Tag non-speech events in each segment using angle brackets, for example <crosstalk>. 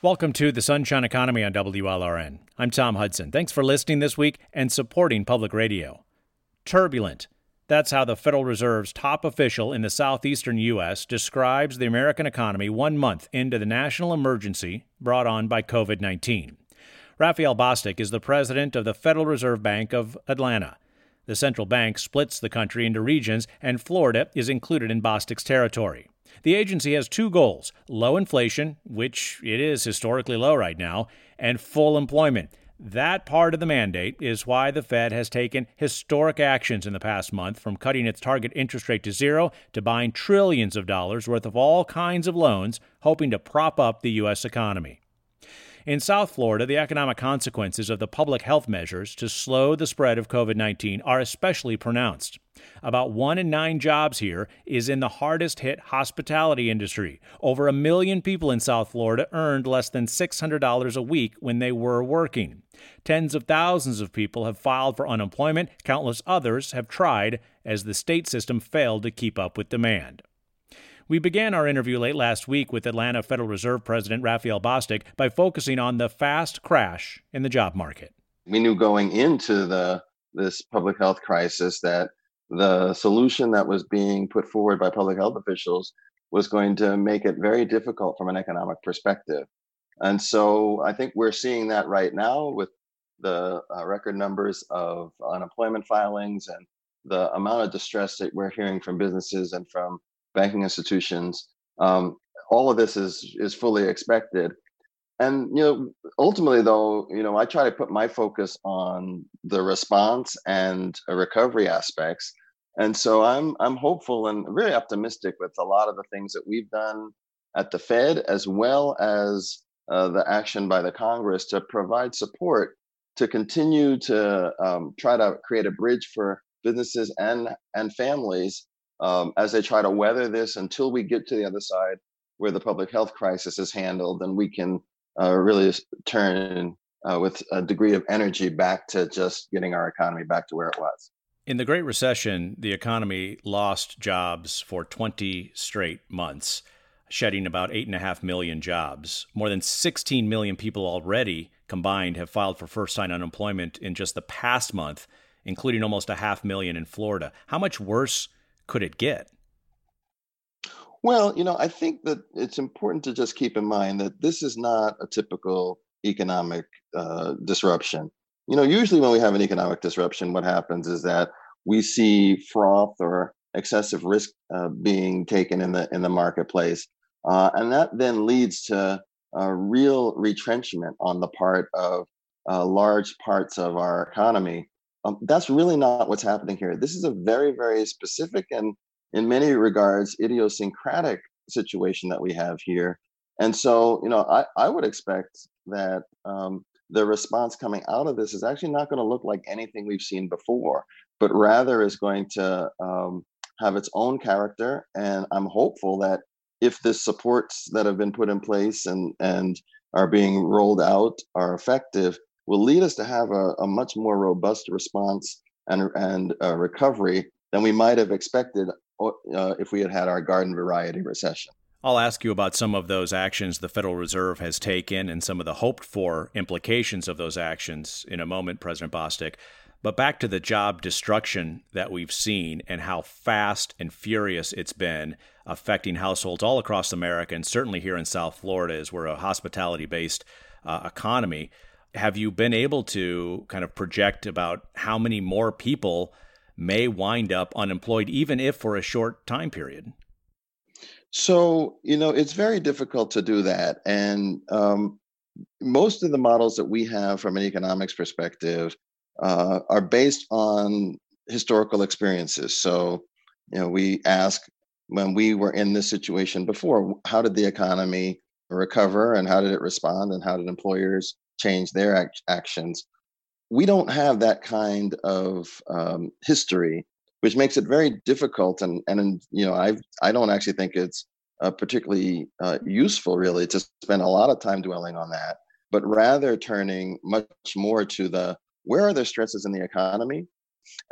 Welcome to the Sunshine Economy on WLRN. I'm Tom Hudson. Thanks for listening this week and supporting public radio. Turbulent. That's how the Federal Reserve's top official in the southeastern U.S. describes the American economy one month into the national emergency brought on by COVID 19. Raphael Bostic is the president of the Federal Reserve Bank of Atlanta. The central bank splits the country into regions, and Florida is included in Bostic's territory. The agency has two goals low inflation, which it is historically low right now, and full employment. That part of the mandate is why the Fed has taken historic actions in the past month, from cutting its target interest rate to zero to buying trillions of dollars worth of all kinds of loans, hoping to prop up the U.S. economy. In South Florida, the economic consequences of the public health measures to slow the spread of COVID 19 are especially pronounced. About one in nine jobs here is in the hardest hit hospitality industry. Over a million people in South Florida earned less than $600 a week when they were working. Tens of thousands of people have filed for unemployment, countless others have tried as the state system failed to keep up with demand. We began our interview late last week with Atlanta Federal Reserve President Raphael Bostic by focusing on the fast crash in the job market. We knew going into the this public health crisis that the solution that was being put forward by public health officials was going to make it very difficult from an economic perspective. And so I think we're seeing that right now with the uh, record numbers of unemployment filings and the amount of distress that we're hearing from businesses and from banking institutions. Um, all of this is is fully expected. And you know, ultimately, though, you know, I try to put my focus on the response and recovery aspects. And so I'm I'm hopeful and very optimistic with a lot of the things that we've done at the Fed, as well as uh, the action by the Congress to provide support to continue to um, try to create a bridge for businesses and and families um, as they try to weather this until we get to the other side where the public health crisis is handled and we can uh, really turn uh, with a degree of energy back to just getting our economy back to where it was. In the Great Recession, the economy lost jobs for 20 straight months, shedding about 8.5 million jobs. More than 16 million people already combined have filed for first time unemployment in just the past month, including almost a half million in Florida. How much worse could it get? Well, you know, I think that it's important to just keep in mind that this is not a typical economic uh, disruption. You know, usually when we have an economic disruption, what happens is that we see froth or excessive risk uh, being taken in the in the marketplace, uh, and that then leads to a real retrenchment on the part of uh, large parts of our economy um, that's really not what's happening here. This is a very, very specific and, in many regards, idiosyncratic situation that we have here. And so, you know, I, I would expect that um, the response coming out of this is actually not going to look like anything we've seen before, but rather is going to um, have its own character. And I'm hopeful that if the supports that have been put in place and and are being rolled out are effective, will lead us to have a, a much more robust response and, and uh, recovery than we might have expected uh, if we had had our garden variety recession. I'll ask you about some of those actions the Federal Reserve has taken and some of the hoped for implications of those actions in a moment, President Bostic. But back to the job destruction that we've seen and how fast and furious it's been affecting households all across America and certainly here in South Florida, as we're a hospitality based uh, economy have you been able to kind of project about how many more people may wind up unemployed, even if for a short time period? So, you know, it's very difficult to do that. And um, most of the models that we have from an economics perspective uh, are based on historical experiences. So, you know, we ask when we were in this situation before, how did the economy recover and how did it respond and how did employers change their act- actions. We don't have that kind of um, history, which makes it very difficult. And and you know, I I don't actually think it's uh, particularly uh, useful, really, to spend a lot of time dwelling on that, but rather turning much more to the where are the stresses in the economy,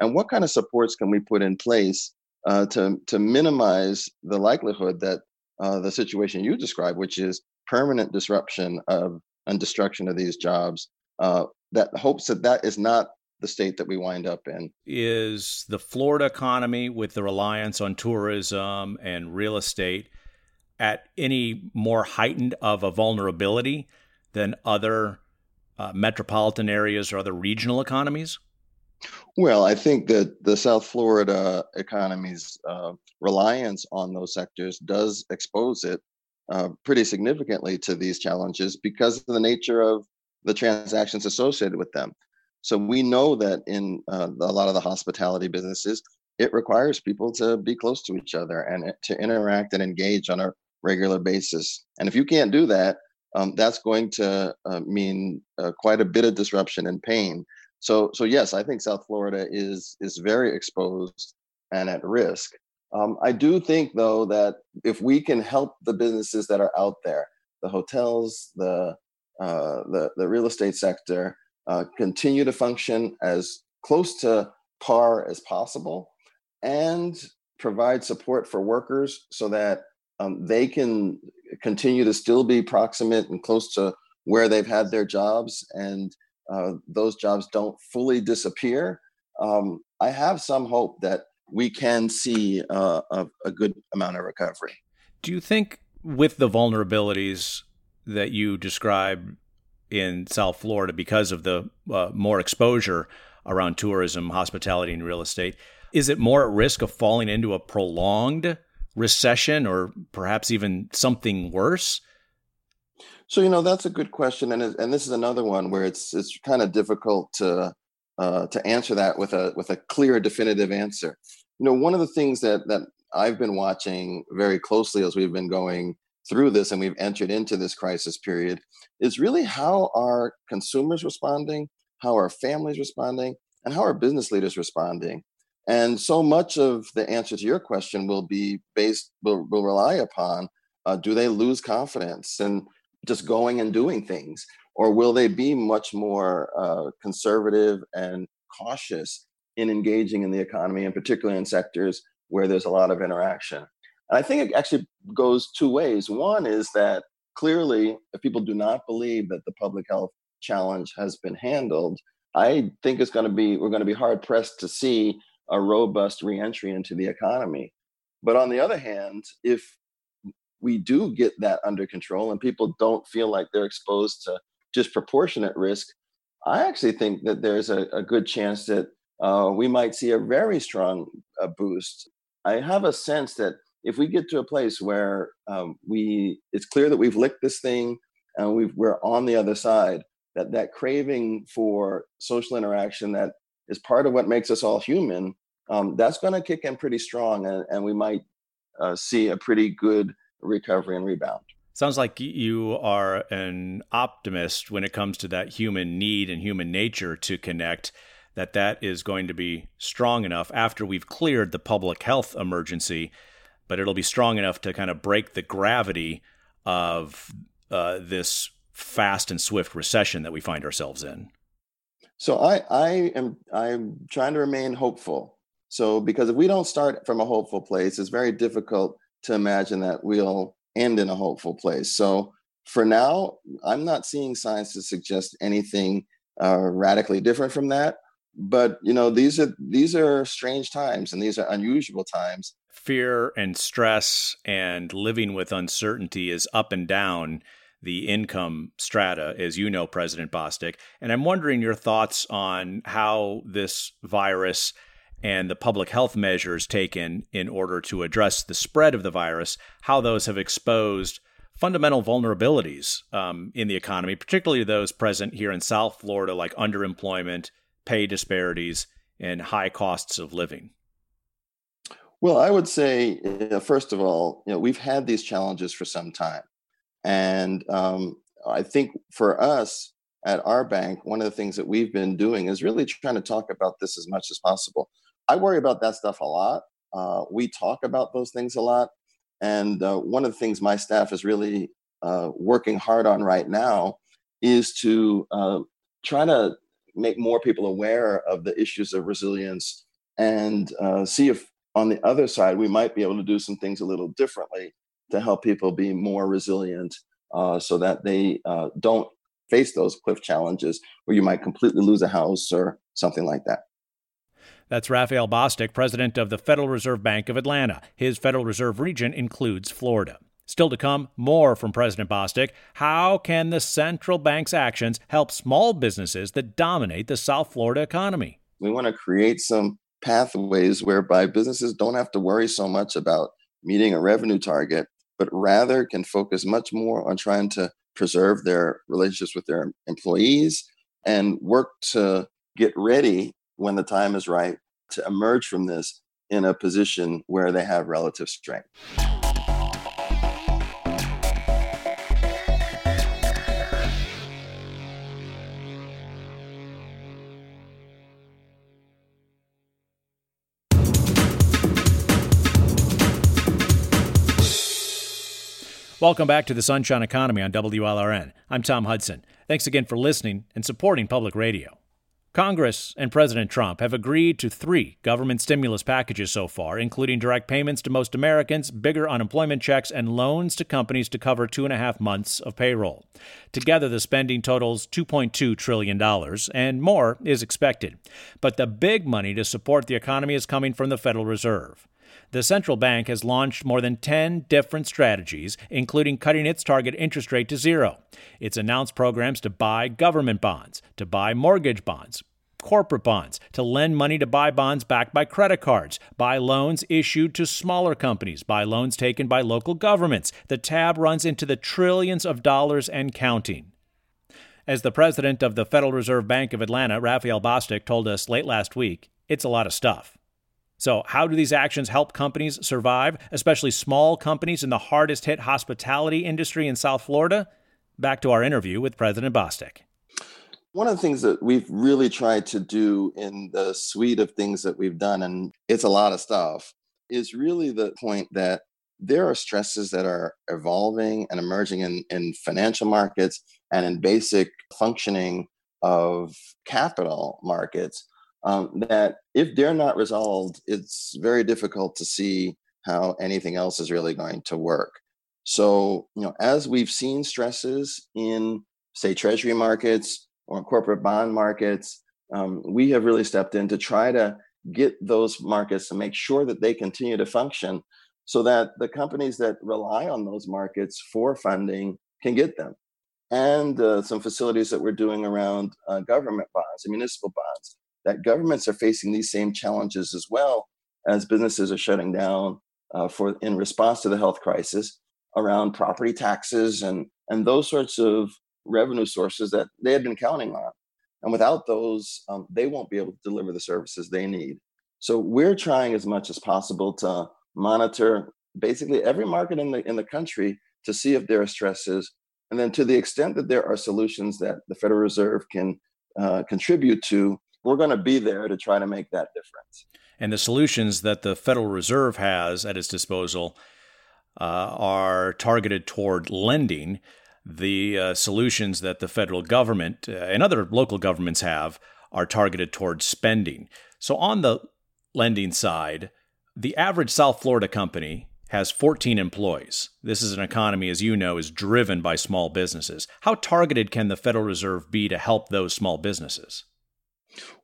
and what kind of supports can we put in place uh, to to minimize the likelihood that uh, the situation you describe, which is permanent disruption of and destruction of these jobs uh, that hopes that that is not the state that we wind up in. Is the Florida economy, with the reliance on tourism and real estate, at any more heightened of a vulnerability than other uh, metropolitan areas or other regional economies? Well, I think that the South Florida economy's uh, reliance on those sectors does expose it uh, pretty significantly to these challenges because of the nature of the transactions associated with them. So we know that in uh, a lot of the hospitality businesses, it requires people to be close to each other and to interact and engage on a regular basis. And if you can't do that, um, that's going to uh, mean uh, quite a bit of disruption and pain. So, so yes, I think South Florida is is very exposed and at risk. Um, I do think, though, that if we can help the businesses that are out there, the hotels, the uh, the, the real estate sector, uh, continue to function as close to par as possible, and provide support for workers so that um, they can continue to still be proximate and close to where they've had their jobs, and uh, those jobs don't fully disappear. Um, I have some hope that we can see uh, a, a good amount of recovery. Do you think, with the vulnerabilities that you describe in South Florida because of the uh, more exposure around tourism, hospitality, and real estate, is it more at risk of falling into a prolonged recession or perhaps even something worse? So you know that's a good question, and and this is another one where it's it's kind of difficult to uh, to answer that with a with a clear, definitive answer. You know, one of the things that that I've been watching very closely as we've been going through this and we've entered into this crisis period is really how are consumers responding, how are families responding, and how are business leaders responding. And so much of the answer to your question will be based will, will rely upon uh, do they lose confidence and just going and doing things or will they be much more uh, conservative and cautious in engaging in the economy, and particularly in sectors where there's a lot of interaction? And I think it actually goes two ways. One is that clearly, if people do not believe that the public health challenge has been handled, I think it's going to be we're going to be hard pressed to see a robust reentry into the economy. But on the other hand, if we do get that under control and people don't feel like they're exposed to disproportionate risk, I actually think that there's a, a good chance that uh, we might see a very strong uh, boost. I have a sense that if we get to a place where um, we, it's clear that we've licked this thing and we we're on the other side, that that craving for social interaction that is part of what makes us all human, um, that's going to kick in pretty strong, and, and we might uh, see a pretty good recovery and rebound. Sounds like you are an optimist when it comes to that human need and human nature to connect that that is going to be strong enough after we've cleared the public health emergency but it'll be strong enough to kind of break the gravity of uh, this fast and swift recession that we find ourselves in so i i am i'm trying to remain hopeful so because if we don't start from a hopeful place it's very difficult to imagine that we'll end in a hopeful place. So for now, I'm not seeing signs to suggest anything uh, radically different from that. But you know, these are these are strange times, and these are unusual times. Fear and stress and living with uncertainty is up and down the income strata, as you know, President Bostic. And I'm wondering your thoughts on how this virus and the public health measures taken in order to address the spread of the virus, how those have exposed fundamental vulnerabilities um, in the economy, particularly those present here in South Florida, like underemployment, pay disparities, and high costs of living? Well, I would say, first of all, you know, we've had these challenges for some time, and um, I think for us at our bank, one of the things that we've been doing is really trying to talk about this as much as possible. I worry about that stuff a lot. Uh, we talk about those things a lot. And uh, one of the things my staff is really uh, working hard on right now is to uh, try to make more people aware of the issues of resilience and uh, see if on the other side we might be able to do some things a little differently to help people be more resilient uh, so that they uh, don't face those cliff challenges where you might completely lose a house or something like that. That's Raphael Bostic, president of the Federal Reserve Bank of Atlanta. His Federal Reserve region includes Florida. Still to come, more from President Bostic. How can the central bank's actions help small businesses that dominate the South Florida economy? We want to create some pathways whereby businesses don't have to worry so much about meeting a revenue target, but rather can focus much more on trying to preserve their relationships with their employees and work to get ready when the time is right to emerge from this in a position where they have relative strength. Welcome back to the Sunshine Economy on WLRN. I'm Tom Hudson. Thanks again for listening and supporting public radio. Congress and President Trump have agreed to three government stimulus packages so far, including direct payments to most Americans, bigger unemployment checks, and loans to companies to cover two and a half months of payroll. Together, the spending totals $2.2 trillion, and more is expected. But the big money to support the economy is coming from the Federal Reserve the central bank has launched more than 10 different strategies, including cutting its target interest rate to zero. It's announced programs to buy government bonds, to buy mortgage bonds, corporate bonds, to lend money to buy bonds backed by credit cards, buy loans issued to smaller companies, buy loans taken by local governments. The tab runs into the trillions of dollars and counting. As the president of the Federal Reserve Bank of Atlanta, Raphael Bostic, told us late last week, it's a lot of stuff. So, how do these actions help companies survive, especially small companies in the hardest hit hospitality industry in South Florida? Back to our interview with President Bostic. One of the things that we've really tried to do in the suite of things that we've done, and it's a lot of stuff, is really the point that there are stresses that are evolving and emerging in, in financial markets and in basic functioning of capital markets um, that if they're not resolved, it's very difficult to see how anything else is really going to work. So, you know, as we've seen stresses in, say, treasury markets or corporate bond markets, um, we have really stepped in to try to get those markets to make sure that they continue to function so that the companies that rely on those markets for funding can get them. And uh, some facilities that we're doing around uh, government bonds and municipal bonds that governments are facing these same challenges as well as businesses are shutting down uh, for in response to the health crisis around property taxes and and those sorts of revenue sources that they had been counting on. And without those um, they won't be able to deliver the services they need. So we're trying as much as possible to monitor basically every market in the in the country to see if there are stresses. And then to the extent that there are solutions that the federal reserve can uh, contribute to we're going to be there to try to make that difference. And the solutions that the Federal Reserve has at its disposal uh, are targeted toward lending. The uh, solutions that the federal government uh, and other local governments have are targeted toward spending. So, on the lending side, the average South Florida company has 14 employees. This is an economy, as you know, is driven by small businesses. How targeted can the Federal Reserve be to help those small businesses?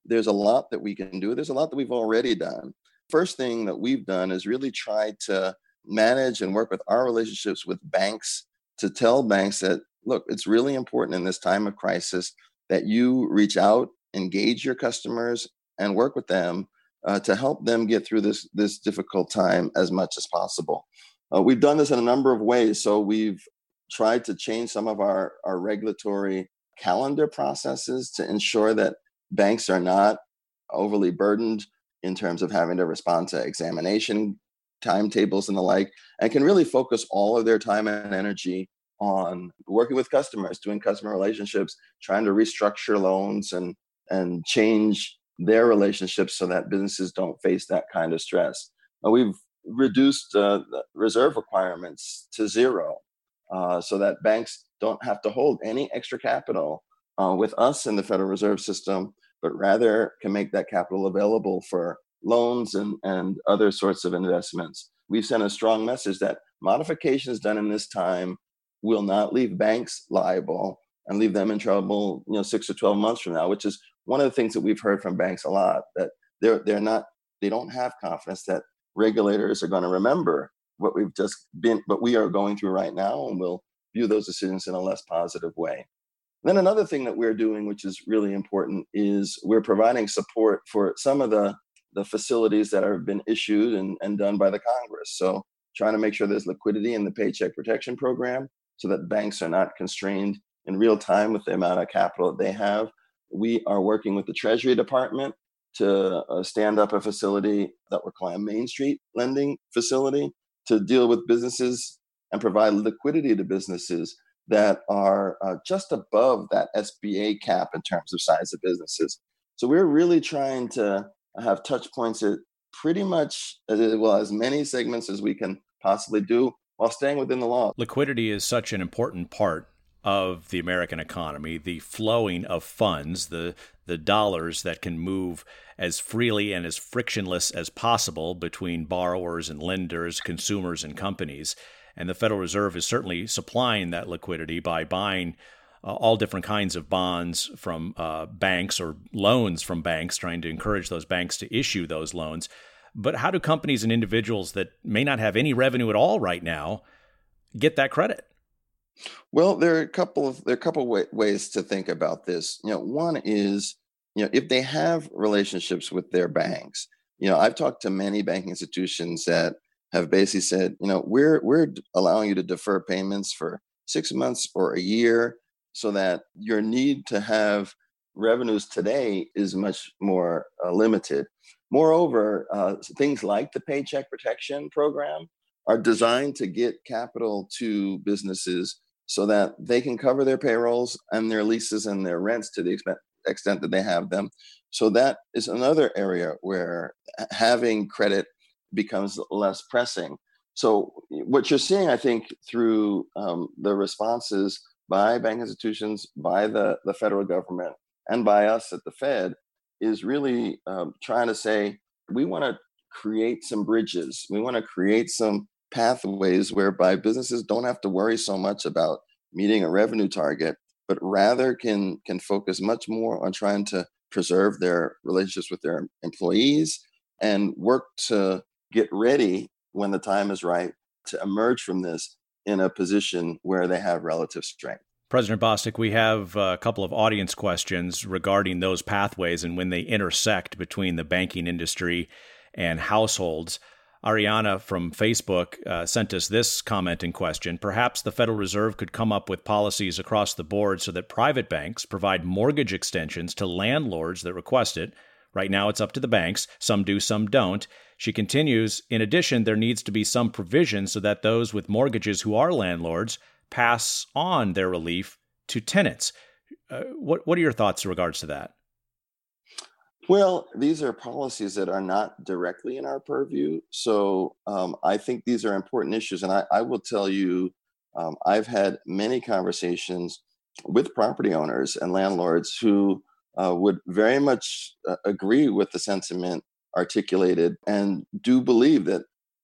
There's a lot that we can do. There's a lot that we've already done. First thing that we've done is really try to manage and work with our relationships with banks to tell banks that, look, it's really important in this time of crisis that you reach out, engage your customers, and work with them uh, to help them get through this this difficult time as much as possible. Uh, we've done this in a number of ways. So we've tried to change some of our, our regulatory calendar processes to ensure that banks are not overly burdened in terms of having to respond to examination timetables and the like, and can really focus all of their time and energy on working with customers, doing customer relationships, trying to restructure loans and and change their relationships so that businesses don't face that kind of stress. Uh, we've reduced uh, reserve requirements to zero uh, so that banks don't have to hold any extra capital uh, with us in the Federal Reserve System but rather can make that capital available for loans and, and other sorts of investments. We've sent a strong message that modifications done in this time will not leave banks liable and leave them in trouble, you know, six or 12 months from now, which is one of the things that we've heard from banks a lot that they're, they're not, they don't have confidence that regulators are going to remember what we've just been, what we are going through right now, and will view those decisions in a less positive way. Then another thing that we're doing, which is really important, is we're providing support for some of the the facilities that have been issued and, and done by the Congress. So trying to make sure there's liquidity in the Paycheck Protection Program so that banks are not constrained in real time with the amount of capital that they have. We are working with the Treasury Department to uh, stand up a facility that we're calling a Main Street lending facility to deal with businesses and provide liquidity to businesses that are uh, just above that SBA cap in terms of size of businesses. So we're really trying to have touch points at pretty much uh, well as many segments as we can possibly do while staying within the law. Liquidity is such an important part of the American economy, the flowing of funds, the the dollars that can move as freely and as frictionless as possible between borrowers and lenders, consumers and companies. And the Federal Reserve is certainly supplying that liquidity by buying uh, all different kinds of bonds from uh, banks or loans from banks, trying to encourage those banks to issue those loans. But how do companies and individuals that may not have any revenue at all right now get that credit? Well, there are a couple of there are a couple of ways to think about this. You know, one is you know if they have relationships with their banks. You know, I've talked to many banking institutions that have basically said, you know, we're we're allowing you to defer payments for six months or a year, so that your need to have revenues today is much more uh, limited. Moreover, uh, things like the Paycheck Protection Program are designed to get capital to businesses so that they can cover their payrolls and their leases and their rents to the extent, extent that they have them. So that is another area where having credit becomes less pressing. So what you're seeing, I think, through um, the responses by bank institutions, by the, the federal government, and by us at the Fed is really um, trying to say we want to create some bridges. We want to create some pathways whereby businesses don't have to worry so much about meeting a revenue target, but rather can can focus much more on trying to preserve their relationships with their employees and work to get ready when the time is right to emerge from this in a position where they have relative strength. President Bostic, we have a couple of audience questions regarding those pathways and when they intersect between the banking industry and households. Ariana from Facebook uh, sent us this comment and question. Perhaps the Federal Reserve could come up with policies across the board so that private banks provide mortgage extensions to landlords that request it. Right now, it's up to the banks. Some do, some don't. She continues In addition, there needs to be some provision so that those with mortgages who are landlords pass on their relief to tenants. Uh, what, what are your thoughts in regards to that? Well, these are policies that are not directly in our purview. So um, I think these are important issues. And I, I will tell you, um, I've had many conversations with property owners and landlords who uh, would very much uh, agree with the sentiment articulated and do believe that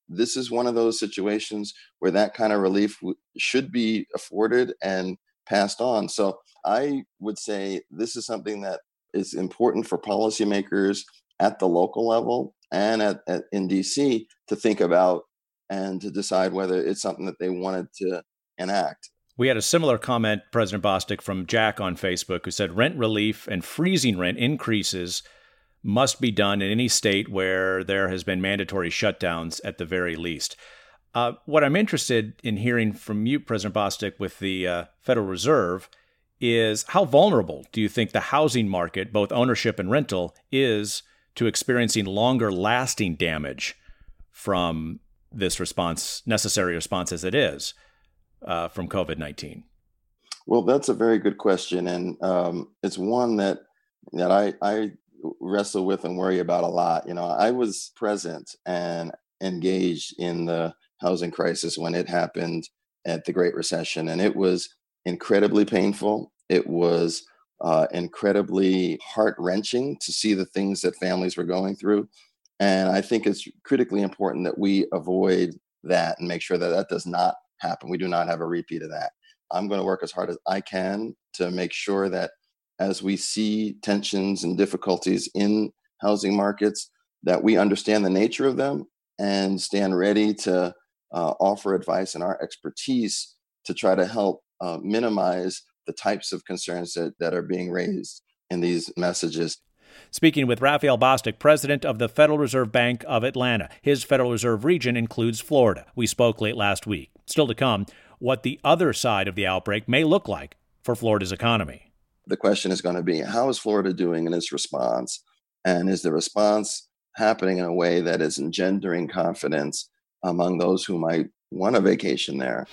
this is one of those situations where that kind of relief w- should be afforded and passed on. So I would say this is something that is important for policymakers at the local level and at, at in DC to think about and to decide whether it's something that they wanted to enact. We had a similar comment, President Bostic, from Jack on Facebook, who said rent relief and freezing rent increases must be done in any state where there has been mandatory shutdowns at the very least. Uh, what I'm interested in hearing from you, President Bostic, with the uh, Federal Reserve is how vulnerable do you think the housing market, both ownership and rental, is to experiencing longer lasting damage from this response, necessary response as it is uh, from COVID 19? Well, that's a very good question. And um, it's one that, that I, I wrestle with and worry about a lot. You know, I was present and engaged in the housing crisis when it happened at the Great Recession, and it was incredibly painful. It was uh, incredibly heart wrenching to see the things that families were going through. And I think it's critically important that we avoid that and make sure that that does not happen. We do not have a repeat of that. I'm going to work as hard as I can to make sure that as we see tensions and difficulties in housing markets, that we understand the nature of them and stand ready to uh, offer advice and our expertise to try to help uh, minimize the types of concerns that, that are being raised in these messages. Speaking with Raphael Bostic, president of the Federal Reserve Bank of Atlanta. His Federal Reserve region includes Florida. We spoke late last week. Still to come, what the other side of the outbreak may look like for Florida's economy. The question is going to be how is Florida doing in its response? And is the response happening in a way that is engendering confidence among those who might want a vacation there?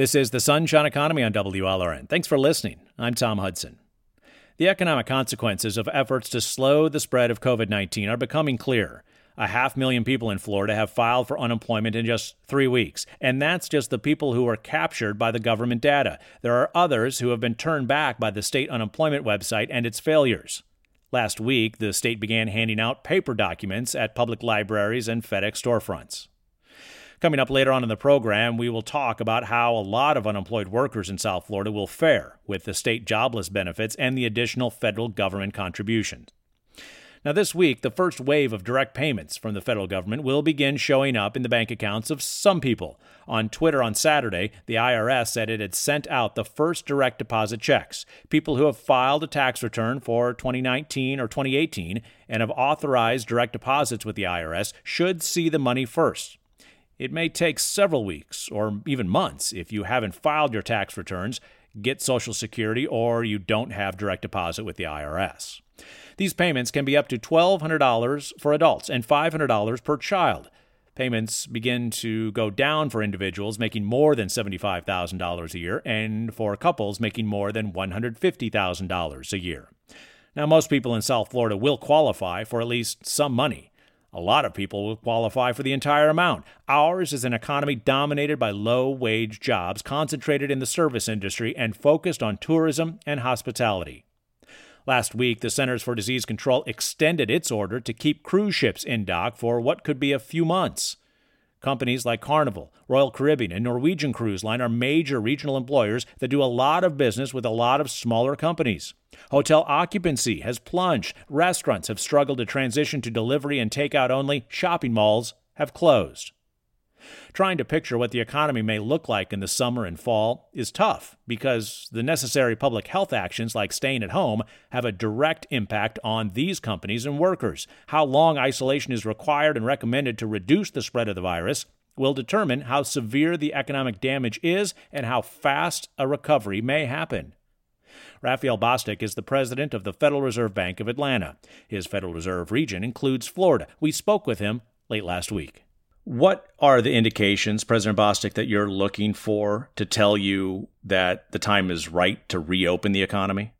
This is the Sunshine Economy on WLRN. Thanks for listening. I'm Tom Hudson. The economic consequences of efforts to slow the spread of COVID 19 are becoming clear. A half million people in Florida have filed for unemployment in just three weeks, and that's just the people who were captured by the government data. There are others who have been turned back by the state unemployment website and its failures. Last week, the state began handing out paper documents at public libraries and FedEx storefronts. Coming up later on in the program, we will talk about how a lot of unemployed workers in South Florida will fare with the state jobless benefits and the additional federal government contributions. Now, this week, the first wave of direct payments from the federal government will begin showing up in the bank accounts of some people. On Twitter on Saturday, the IRS said it had sent out the first direct deposit checks. People who have filed a tax return for 2019 or 2018 and have authorized direct deposits with the IRS should see the money first. It may take several weeks or even months if you haven't filed your tax returns, get Social Security, or you don't have direct deposit with the IRS. These payments can be up to $1,200 for adults and $500 per child. Payments begin to go down for individuals making more than $75,000 a year and for couples making more than $150,000 a year. Now, most people in South Florida will qualify for at least some money. A lot of people will qualify for the entire amount. Ours is an economy dominated by low wage jobs concentrated in the service industry and focused on tourism and hospitality. Last week, the Centers for Disease Control extended its order to keep cruise ships in dock for what could be a few months. Companies like Carnival, Royal Caribbean, and Norwegian Cruise Line are major regional employers that do a lot of business with a lot of smaller companies. Hotel occupancy has plunged. Restaurants have struggled to transition to delivery and takeout only. Shopping malls have closed. Trying to picture what the economy may look like in the summer and fall is tough because the necessary public health actions like staying at home have a direct impact on these companies and workers. How long isolation is required and recommended to reduce the spread of the virus will determine how severe the economic damage is and how fast a recovery may happen. Raphael Bostic is the president of the Federal Reserve Bank of Atlanta. His Federal Reserve region includes Florida. We spoke with him late last week. What are the indications, President Bostic, that you're looking for to tell you that the time is right to reopen the economy?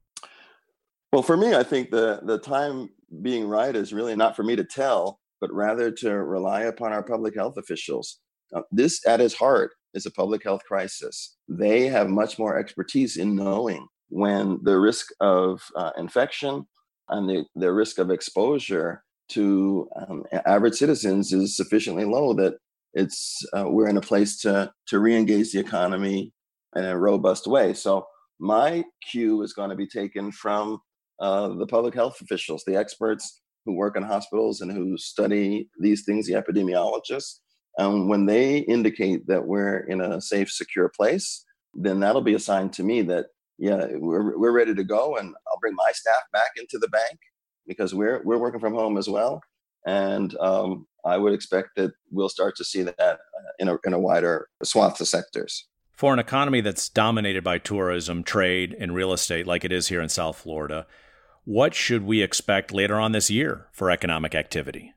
Well, for me, I think the, the time being right is really not for me to tell, but rather to rely upon our public health officials. Uh, this, at its heart, is a public health crisis. They have much more expertise in knowing when the risk of uh, infection and the, the risk of exposure to um, average citizens is sufficiently low that it's uh, we're in a place to to re-engage the economy in a robust way. So my cue is going to be taken from uh, the public health officials, the experts who work in hospitals and who study these things, the epidemiologists. And when they indicate that we're in a safe, secure place, then that'll be a sign to me that yeah, we're we're ready to go, and I'll bring my staff back into the bank because we're we're working from home as well, and um, I would expect that we'll start to see that uh, in a in a wider swath of sectors. For an economy that's dominated by tourism, trade, and real estate, like it is here in South Florida, what should we expect later on this year for economic activity?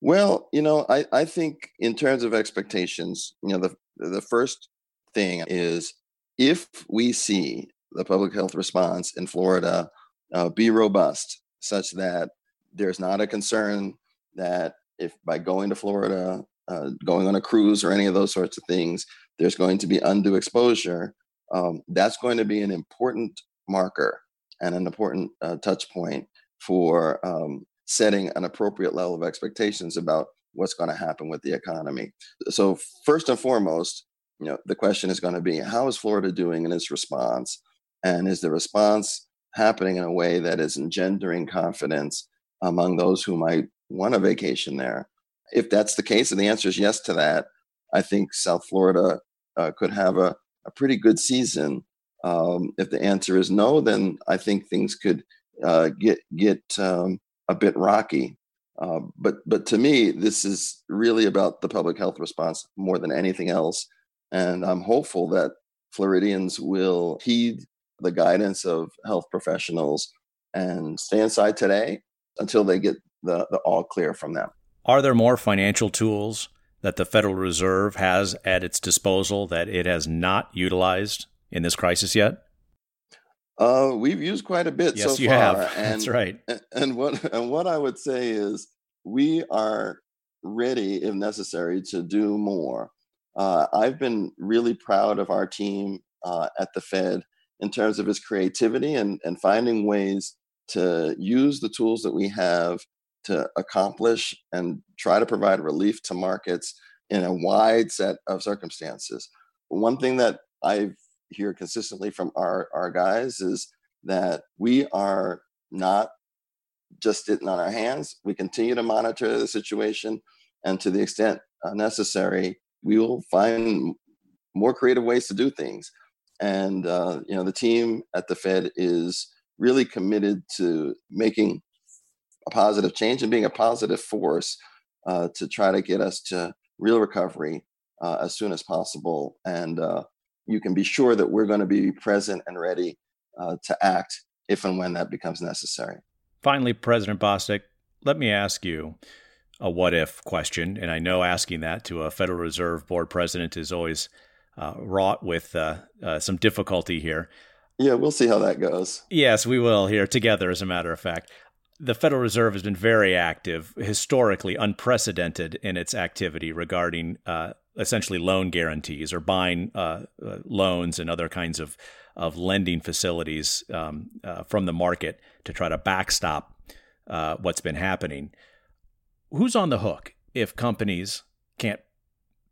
Well, you know, I, I think in terms of expectations, you know, the the first thing is if we see the public health response in Florida uh, be robust, such that there's not a concern that if by going to Florida, uh, going on a cruise or any of those sorts of things, there's going to be undue exposure. Um, that's going to be an important marker and an important uh, touch point for um, setting an appropriate level of expectations about what's going to happen with the economy. So first and foremost, you know, the question is going to be how is Florida doing in its response? And is the response happening in a way that is engendering confidence among those who might want a vacation there? If that's the case, and the answer is yes to that, I think South Florida uh, could have a, a pretty good season. Um, if the answer is no, then I think things could uh, get get um, a bit rocky. Uh, but but to me, this is really about the public health response more than anything else. And I'm hopeful that Floridians will heed the guidance of health professionals and stay inside today until they get the, the all clear from them. Are there more financial tools that the Federal Reserve has at its disposal that it has not utilized in this crisis yet? Uh, we've used quite a bit yes, so you far. have. <laughs> And, That's right. And what and what I would say is we are ready, if necessary, to do more. Uh, I've been really proud of our team uh, at the Fed in terms of his creativity and, and finding ways to use the tools that we have to accomplish and try to provide relief to markets in a wide set of circumstances. One thing that I hear consistently from our, our guys is that we are not just sitting on our hands. We continue to monitor the situation, and to the extent uh, necessary, we will find more creative ways to do things. And uh, you know, the team at the Fed is really committed to making a positive change and being a positive force uh, to try to get us to real recovery uh, as soon as possible. And uh, you can be sure that we're going to be present and ready uh, to act if and when that becomes necessary. Finally, President Bostic, let me ask you a what if question. And I know asking that to a Federal Reserve Board president is always uh, wrought with uh, uh, some difficulty here. Yeah, we'll see how that goes. Yes, we will here together, as a matter of fact. The Federal Reserve has been very active, historically unprecedented in its activity regarding uh, essentially loan guarantees or buying uh, uh, loans and other kinds of, of lending facilities um, from the market to try to backstop what's been happening. Who's on the hook if companies can't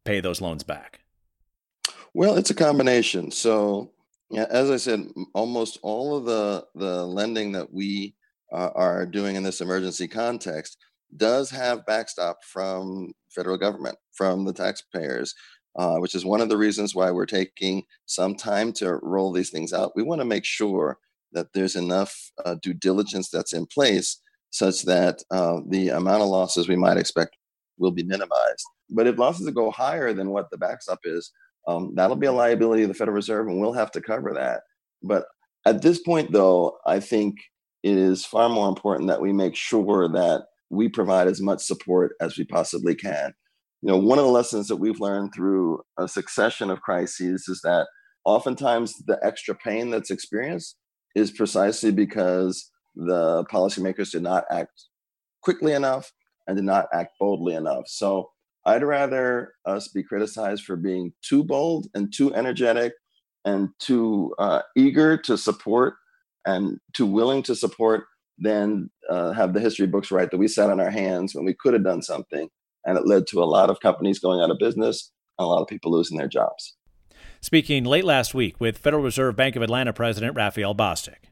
pay those loans back? Well, it's a combination. So, yeah, as I said, almost all of the the lending that we uh, are doing in this emergency context does have backstop from federal government, from the taxpayers, uh, which is one of the reasons why we're taking some time to roll these things out. We want to make sure that there's enough uh, due diligence that's in place such that uh, the amount of losses we might expect will be minimized. But if losses go higher than what the backstop is, um, that'll be a liability of the Federal Reserve, and we'll have to cover that. But at this point, though, I think it is far more important that we make sure that we provide as much support as we possibly can. You know, one of the lessons that we've learned through a succession of crises is that oftentimes the extra pain that's experienced is precisely because the policymakers did not act quickly enough and did not act boldly enough. So I'd rather us be criticized for being too bold and too energetic and too uh, eager to support and too willing to support than uh, have the history books write that we sat on our hands when we could have done something. And it led to a lot of companies going out of business and a lot of people losing their jobs. Speaking late last week with Federal Reserve Bank of Atlanta President Raphael Bostic.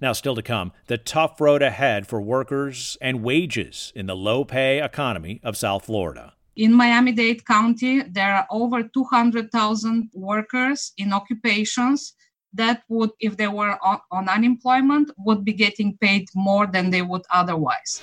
Now, still to come, the tough road ahead for workers and wages in the low pay economy of South Florida. In Miami Dade County, there are over 200,000 workers in occupations that would, if they were on, on, unemployment, would be getting paid more than they would otherwise.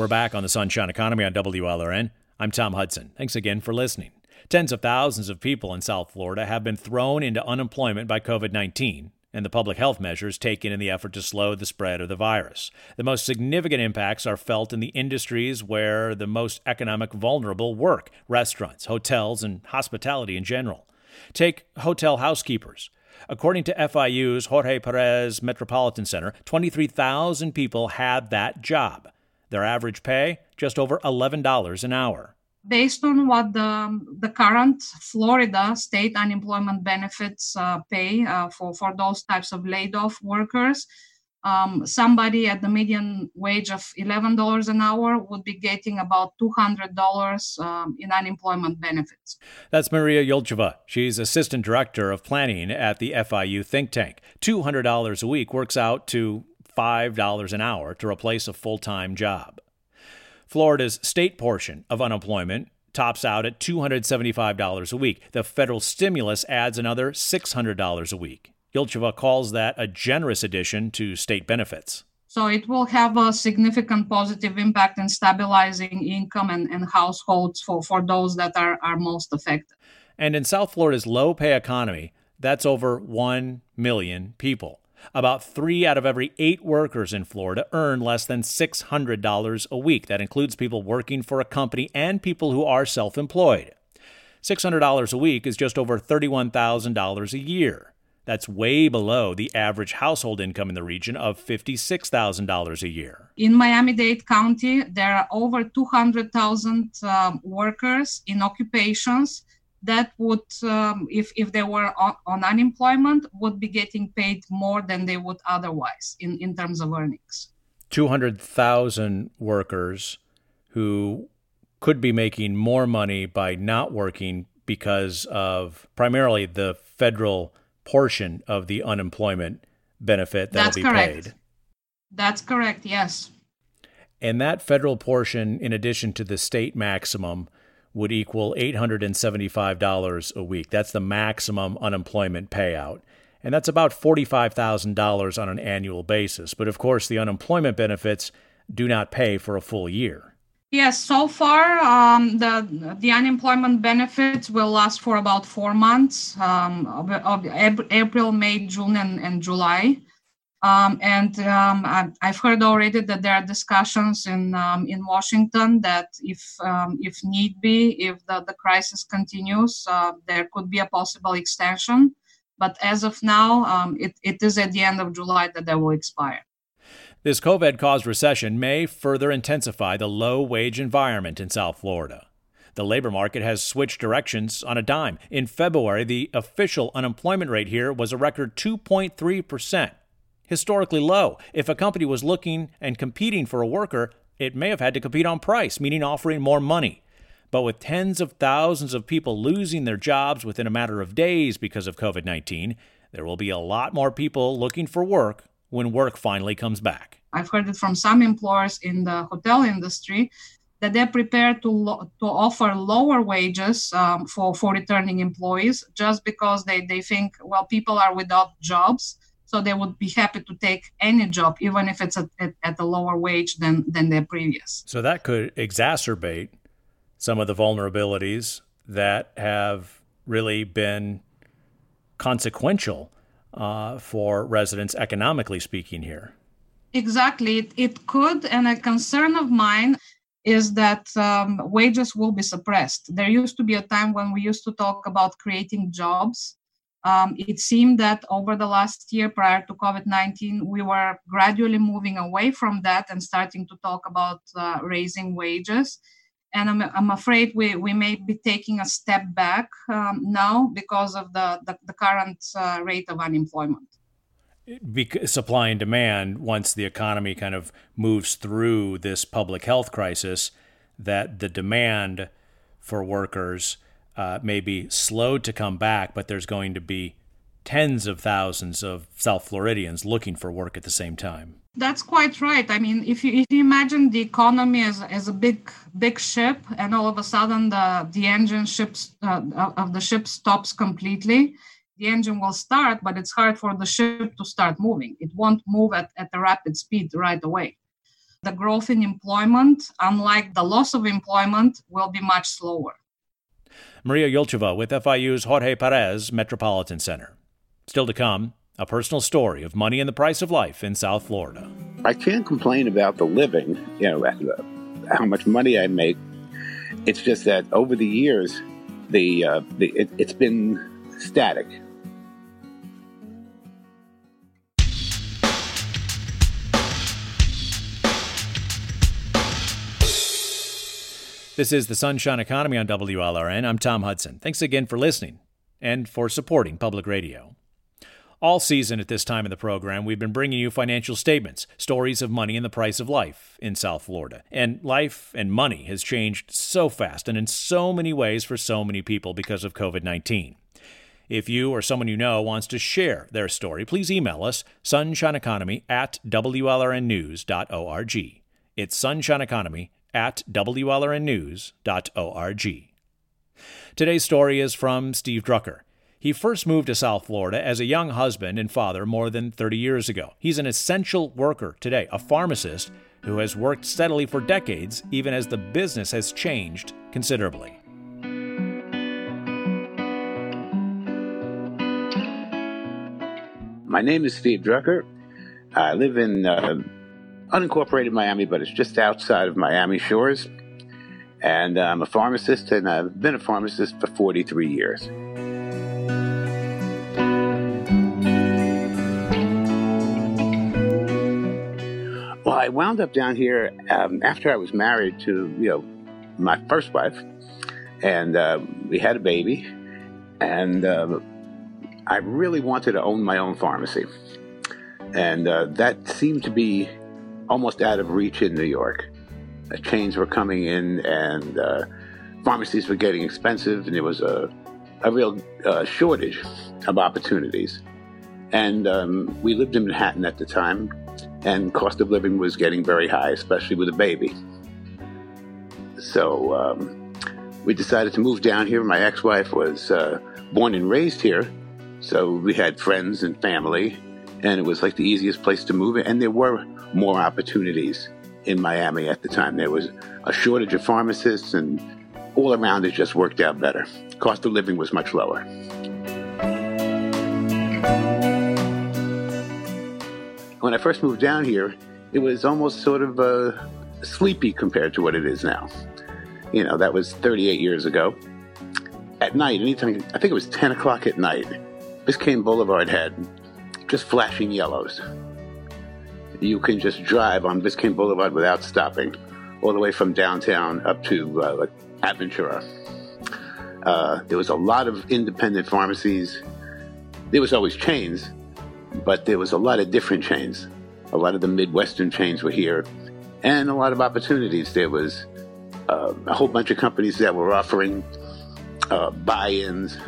We're back on the Sunshine Economy on WLRN. I'm Tom Hudson. Thanks again for listening. Tens of thousands of people in South Florida have been thrown into unemployment by COVID 19, and the public health measures taken in the effort to slow the spread of the virus. The most significant impacts are felt in the industries where the most economic vulnerable work restaurants, hotels, and hospitality in general. Take hotel housekeepers. According to FIU's Jorge Perez Metropolitan Center, 23,000 people had that job. Their average pay, just over $11 an hour based on what the, the current Florida state unemployment benefits uh, pay uh, for, for those types of laid off workers, um, somebody at the median wage of $11 an hour would be getting about $200 um, in unemployment benefits. That's Maria Ilcheva. She's assistant director of planning at the FIU think tank. $200 a week works out to $5 an hour to replace a full time job. Florida's state portion of unemployment tops out at $275 a week. The federal stimulus adds another $600 a week. Ilcheva calls that a generous addition to state benefits. So it will have a significant positive impact in stabilizing income and, and households for, for those that are, are most affected. And in South Florida's low pay economy, that's over 1 million people. About three out of every eight workers in Florida earn less than $600 a week. That includes people working for a company and people who are self employed. $600 a week is just over $31,000 a year. That's way below the average household income in the region of $56,000 a year. In Miami Dade County, there are over 200,000 uh, workers in occupations that would, um, if, if they were on, on, unemployment, would be getting paid more than they would otherwise in, in terms of earnings. 200,000 workers who could be making more money by not working because of primarily the federal portion of the unemployment benefit that'll That's be correct. paid. That's correct, yes. And that federal portion, in addition to the state maximum, would equal $875 a week. That's the maximum unemployment payout. And that's about $45,000 on an annual basis. But of course, the unemployment benefits do not pay for a full year. Yes, so far um, the the unemployment benefits will last for about four months um, of, of April, May, June, and, and July. Um, and um, I've heard already that there are discussions in um, in Washington that if um, if need be, if the, the crisis continues, uh, there could be a possible extension. But as of now, um, it, it is at the end of July that they will expire. This COVID caused recession may further intensify the low wage environment in South Florida. The labor market has switched directions on a dime. In February, the official unemployment rate here was a record 2.3 percent historically low. If a company was looking and competing for a worker, it may have had to compete on price, meaning offering more money. But with tens of thousands of people losing their jobs within a matter of days because of COVID 19, there will be a lot more people looking for work when work finally comes back. I've heard it from some employers in the hotel industry that they're prepared to lo- to offer lower wages um, for for returning employees just because they they think well people are without jobs so they would be happy to take any job even if it's at, at, at a lower wage than than their previous. So that could exacerbate some of the vulnerabilities that have really been consequential uh, for residents economically speaking here. Exactly. It, it could and a concern of mine is that um, wages will be suppressed. There used to be a time when we used to talk about creating jobs um, it seemed that over the last year prior to COVID 19, we were gradually moving away from that and starting to talk about uh, raising wages. And I'm, I'm afraid we, we may be taking a step back um, now because of the, the, the current uh, rate of unemployment. Because supply and demand, once the economy kind of moves through this public health crisis, that the demand for workers uh, may be slowed to come back, but there's going to be tens of thousands of South Floridians looking for work at the same time. That's quite right. I mean, if you if you imagine the economy as, as a big big ship, and all of a sudden the the engine ships uh, of the ship stops completely, the engine will start, but it's hard for the ship to start moving. It won't move at, at a rapid speed right away. The growth in employment, unlike the loss of employment, will be much slower. Maria Ilcheva with FIU's Jorge Perez Metropolitan Center. Still to come, a personal story of money and the price of life in South Florida. I can't complain about the living, you know, how much money I make. It's just that over the years, the, uh, the it, it's been static. This is the Sunshine Economy on WLRN. I'm Tom Hudson. Thanks again for listening and for supporting public radio. All season at this time in the program, we've been bringing you financial statements, stories of money and the price of life in South Florida. And life and money has changed so fast and in so many ways for so many people because of COVID 19. If you or someone you know wants to share their story, please email us sunshineeconomy at WLRNnews.org. It's Sunshine Economy at WLRNnews.org. Today's story is from Steve Drucker. He first moved to South Florida as a young husband and father more than 30 years ago. He's an essential worker today, a pharmacist who has worked steadily for decades, even as the business has changed considerably. My name is Steve Drucker. I live in uh, unincorporated Miami, but it's just outside of Miami shores. And I'm a pharmacist, and I've been a pharmacist for 43 years. Well, I wound up down here um, after I was married to, you know, my first wife, and uh, we had a baby, and uh, I really wanted to own my own pharmacy, and uh, that seemed to be almost out of reach in New York. Uh, chains were coming in, and uh, pharmacies were getting expensive, and there was a, a real uh, shortage of opportunities. And um, we lived in Manhattan at the time, and cost of living was getting very high, especially with a baby. So um, we decided to move down here. My ex wife was uh, born and raised here, so we had friends and family, and it was like the easiest place to move. And there were more opportunities in Miami at the time. There was a shortage of pharmacists, and all around it just worked out better. Cost of living was much lower. When I first moved down here, it was almost sort of uh, sleepy compared to what it is now. You know, that was 38 years ago. At night, anytime, I think it was 10 o'clock at night, Biscayne Boulevard had just flashing yellows you can just drive on Biscayne Boulevard without stopping, all the way from downtown up to uh, like Aventura. Uh, there was a lot of independent pharmacies. There was always chains, but there was a lot of different chains. A lot of the Midwestern chains were here, and a lot of opportunities. There was uh, a whole bunch of companies that were offering uh, buy-ins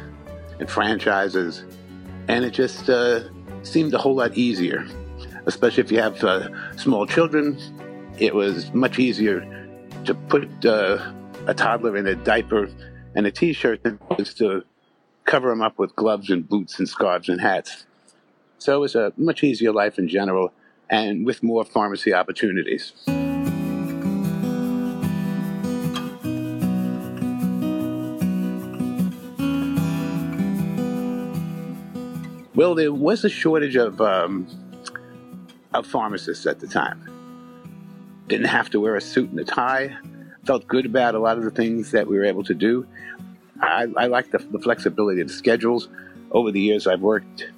and franchises, and it just uh, seemed a whole lot easier especially if you have uh, small children. It was much easier to put uh, a toddler in a diaper and a t-shirt than it was to cover them up with gloves and boots and scarves and hats. So it was a much easier life in general and with more pharmacy opportunities. Well, there was a shortage of um, of pharmacists at the time. Didn't have to wear a suit and a tie. Felt good about a lot of the things that we were able to do. I, I like the, the flexibility of the schedules. Over the years, I've worked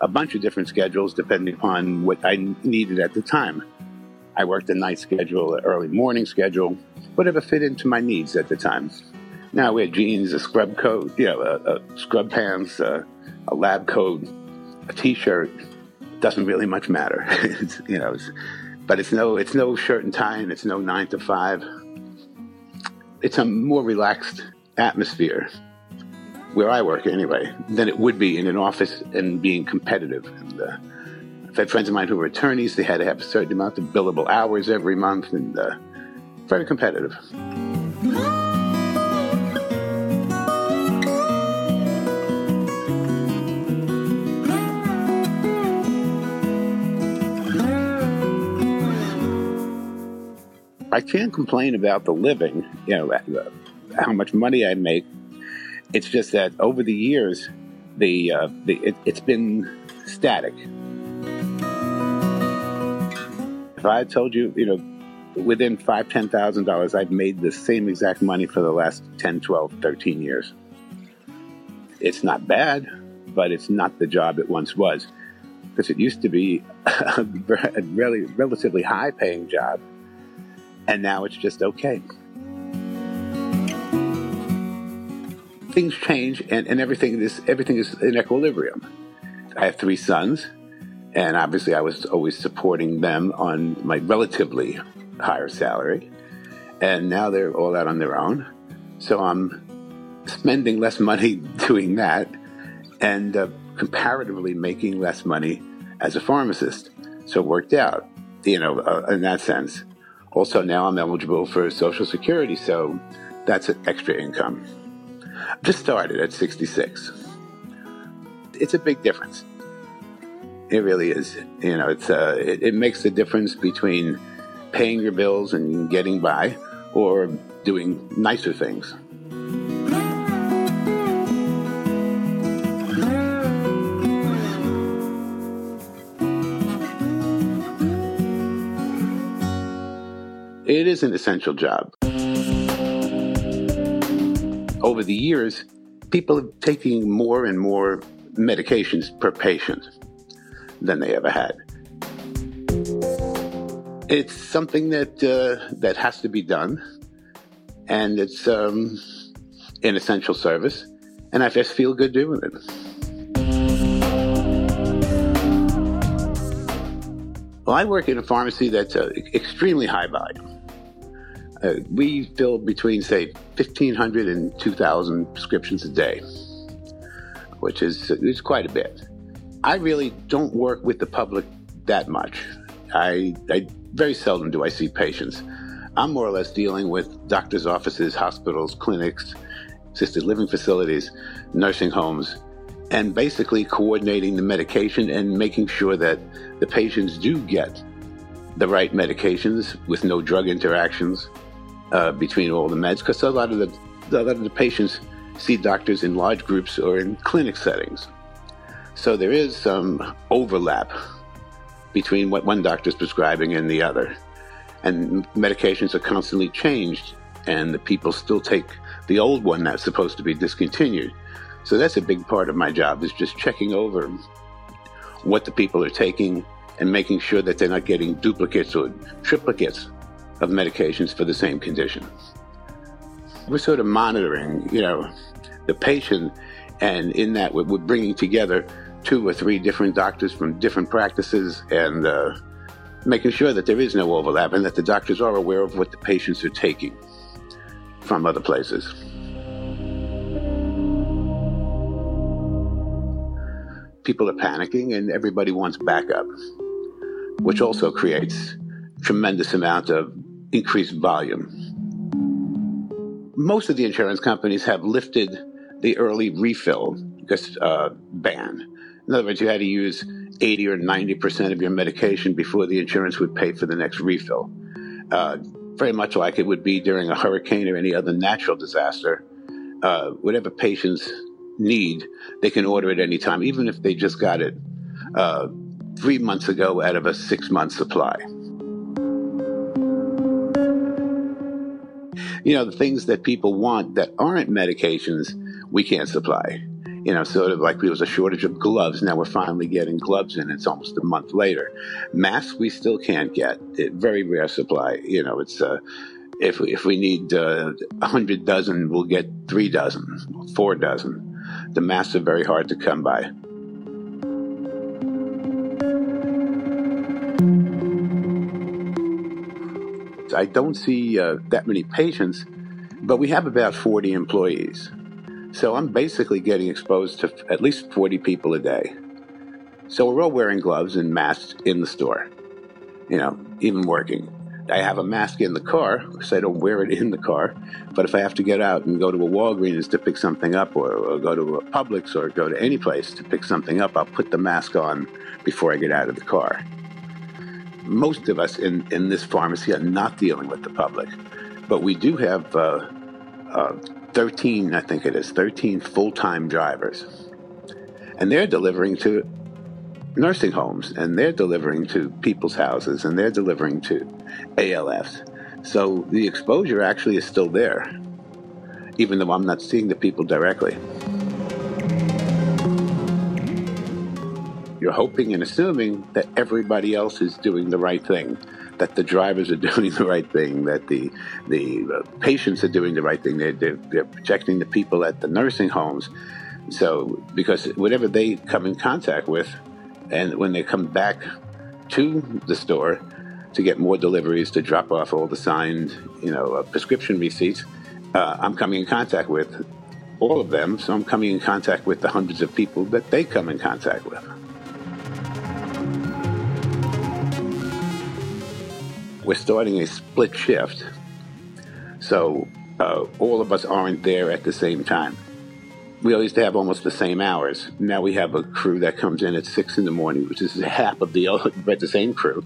a bunch of different schedules depending upon what I needed at the time. I worked a night schedule, an early morning schedule, whatever fit into my needs at the time. Now I wear jeans, a scrub coat, you know, a, a scrub pants, a, a lab coat, a t-shirt, doesn't really much matter. <laughs> you know, it's, but it's no it's no shirt and tie and it's no nine to five. It's a more relaxed atmosphere where I work anyway than it would be in an office and being competitive. And uh, I've had friends of mine who were attorneys. They had to have a certain amount of billable hours every month and uh, very competitive. I can't complain about the living, you know, how much money I make. It's just that over the years, the, uh, the it, has been static. If I told you, you know, within five, ten thousand dollars, I've made the same exact money for the last 10, 12, 13 years. It's not bad, but it's not the job it once was. Because it used to be <laughs> a really relatively high paying job, and now it's just okay. Things change and, and everything is everything is in equilibrium. I have three sons, and obviously I was always supporting them on my relatively higher salary. And now they're all out on their own. So I'm spending less money <laughs> doing that and uh, comparatively making less money as a pharmacist. So it worked out, you know, uh, in that sense. Also, now I'm eligible for Social Security, so that's an extra income. Just started at 66. It's a big difference. It really is. You know, it's uh, it, it makes the difference between paying your bills and getting by or doing nicer things. It is an essential job. Over the years, people are taking more and more medications per patient than they ever had. It's something that uh, that has to be done, and it's um, an essential service, and I just feel good doing it. Well, I work in a pharmacy that's uh, extremely high volume. Uh, we fill between, say, 1,500 and 2,000 prescriptions a day, which is, is quite a bit. I really don't work with the public that much. I, I very seldom do I see patients. I'm more or less dealing with doctors' offices, hospitals, clinics, assisted living facilities, nursing homes, and basically coordinating the medication and making sure that the patients do get the right medications with no drug interactions uh, between all the meds. Because a lot of the a lot of the patients see doctors in large groups or in clinic settings, so there is some overlap between what one doctor is prescribing and the other. And medications are constantly changed, and the people still take the old one that's supposed to be discontinued. So that's a big part of my job is just checking over what the people are taking and making sure that they're not getting duplicates or triplicates of medications for the same condition. We're sort of monitoring, you know, the patient, and in that we're bringing together two or three different doctors from different practices and uh, making sure that there is no overlap and that the doctors are aware of what the patients are taking from other places. People are panicking and everybody wants backup, which also creates tremendous amount of increased volume. Most of the insurance companies have lifted the early refill uh, ban in other words, you had to use 80 or 90% of your medication before the insurance would pay for the next refill. Uh, very much like it would be during a hurricane or any other natural disaster. Uh, whatever patients need, they can order at any time, even if they just got it uh, three months ago out of a six month supply. You know, the things that people want that aren't medications, we can't supply you know, sort of like there was a shortage of gloves. Now we're finally getting gloves in. It's almost a month later. Masks we still can't get. It, very rare supply. You know, it's uh, if we, if we need uh, a uh, hundred dozen, we'll get three dozen, four dozen. The masks are very hard to come by. I don't see uh, that many patients, but we have about 40 employees. So I'm basically getting exposed to at least 40 people a day. So we're all wearing gloves and masks in the store, you know, even working. I have a mask in the car because I don't wear it in the car. But if I have to get out and go to a Walgreens to pick something up, or, or, go to a Publix, or go to any place to pick something up, I'll put the mask on before I get out of the car. Most of us in, in this pharmacy are not dealing with the public, but we do have uh, uh, 13, I think it is, 13 full time drivers. And they're delivering to nursing homes and they're delivering to people's houses and they're delivering to ALFs. So the exposure actually is still there, even though I'm not seeing the people directly. You're hoping and assuming that everybody else is doing the right thing, that the drivers are <laughs> doing the right thing, that the the uh, patients are doing the right thing. They're, they're, they're protecting the people at the nursing homes. So, because whatever they come in contact with, and when they come back to the store to get more deliveries, to drop off all the signed, you know, uh, prescription receipts, uh, I'm coming in contact with all of them. So I'm coming in contact with the hundreds of people that they come in contact with. We're starting a split shift. So uh, all of us aren't there at the same time we used to have almost the same hours. Now we have a crew that comes in at six in the morning, which is <laughs> half of the but the same crew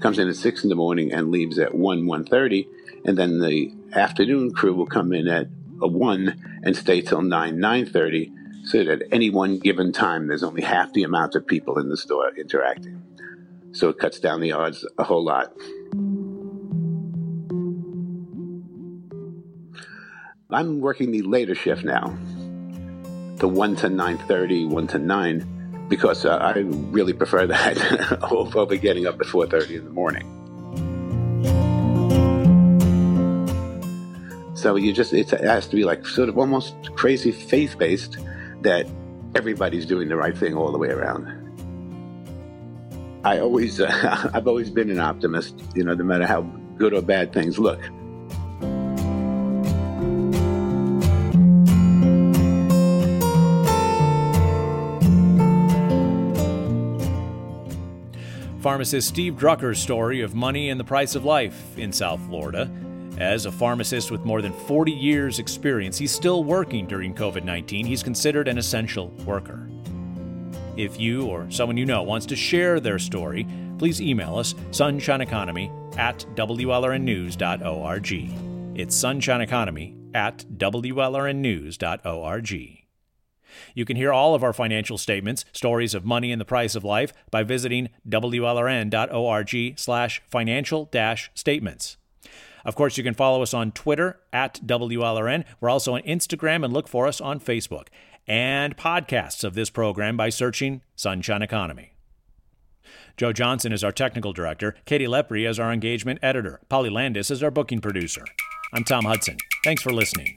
comes in at six in the morning and leaves at one one thirty, and then the afternoon crew will come in at a one and stay till nine nine thirty. So that at any one given time, there's only half the amount of people in the store interacting. So it cuts down the odds a whole lot. I'm working the later shift now the 1 to 9.30, 1 to 9, because uh, I really prefer that <laughs> over getting up at 4.30 in the morning. So you just, it has to be like sort of almost crazy faith-based that everybody's doing the right thing all the way around. I always, uh, <laughs> I've always been an optimist, you know, no matter how good or bad things look. Pharmacist Steve Drucker's story of money and the price of life in South Florida. As a pharmacist with more than 40 years' experience, he's still working during COVID 19. He's considered an essential worker. If you or someone you know wants to share their story, please email us sunshineeconomy at WLRNnews.org. It's sunshineeconomy at WLRNnews.org. You can hear all of our financial statements, stories of money and the price of life, by visiting wlrn.org slash financial dash statements. Of course, you can follow us on Twitter at WLRN. We're also on Instagram and look for us on Facebook. And podcasts of this program by searching Sunshine Economy. Joe Johnson is our technical director, Katie Lepre is our engagement editor, Polly Landis is our booking producer. I'm Tom Hudson. Thanks for listening.